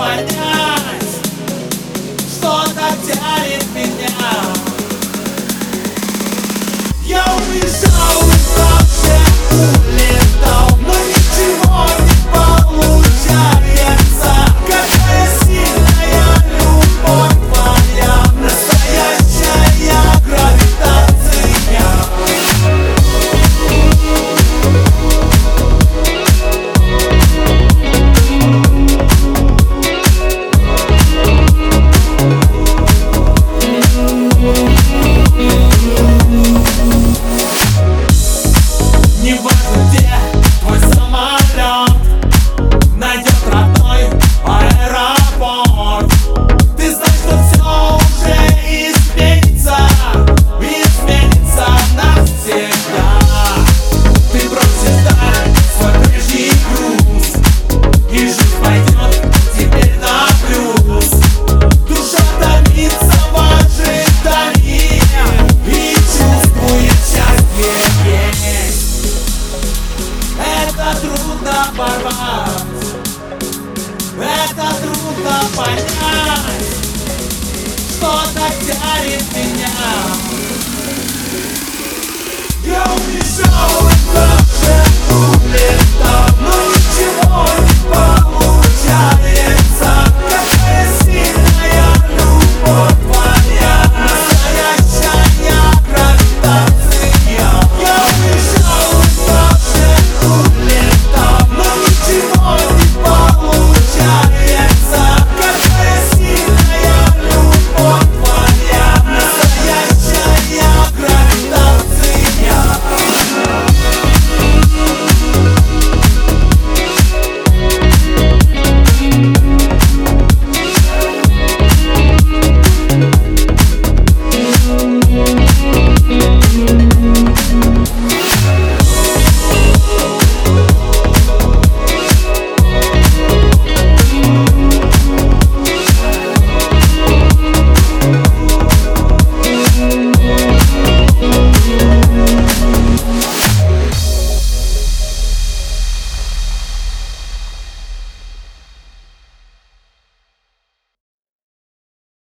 понять, что так тянет меня. Я увижу. порвать Это трудно понять Что так тянет меня. Я уезжаю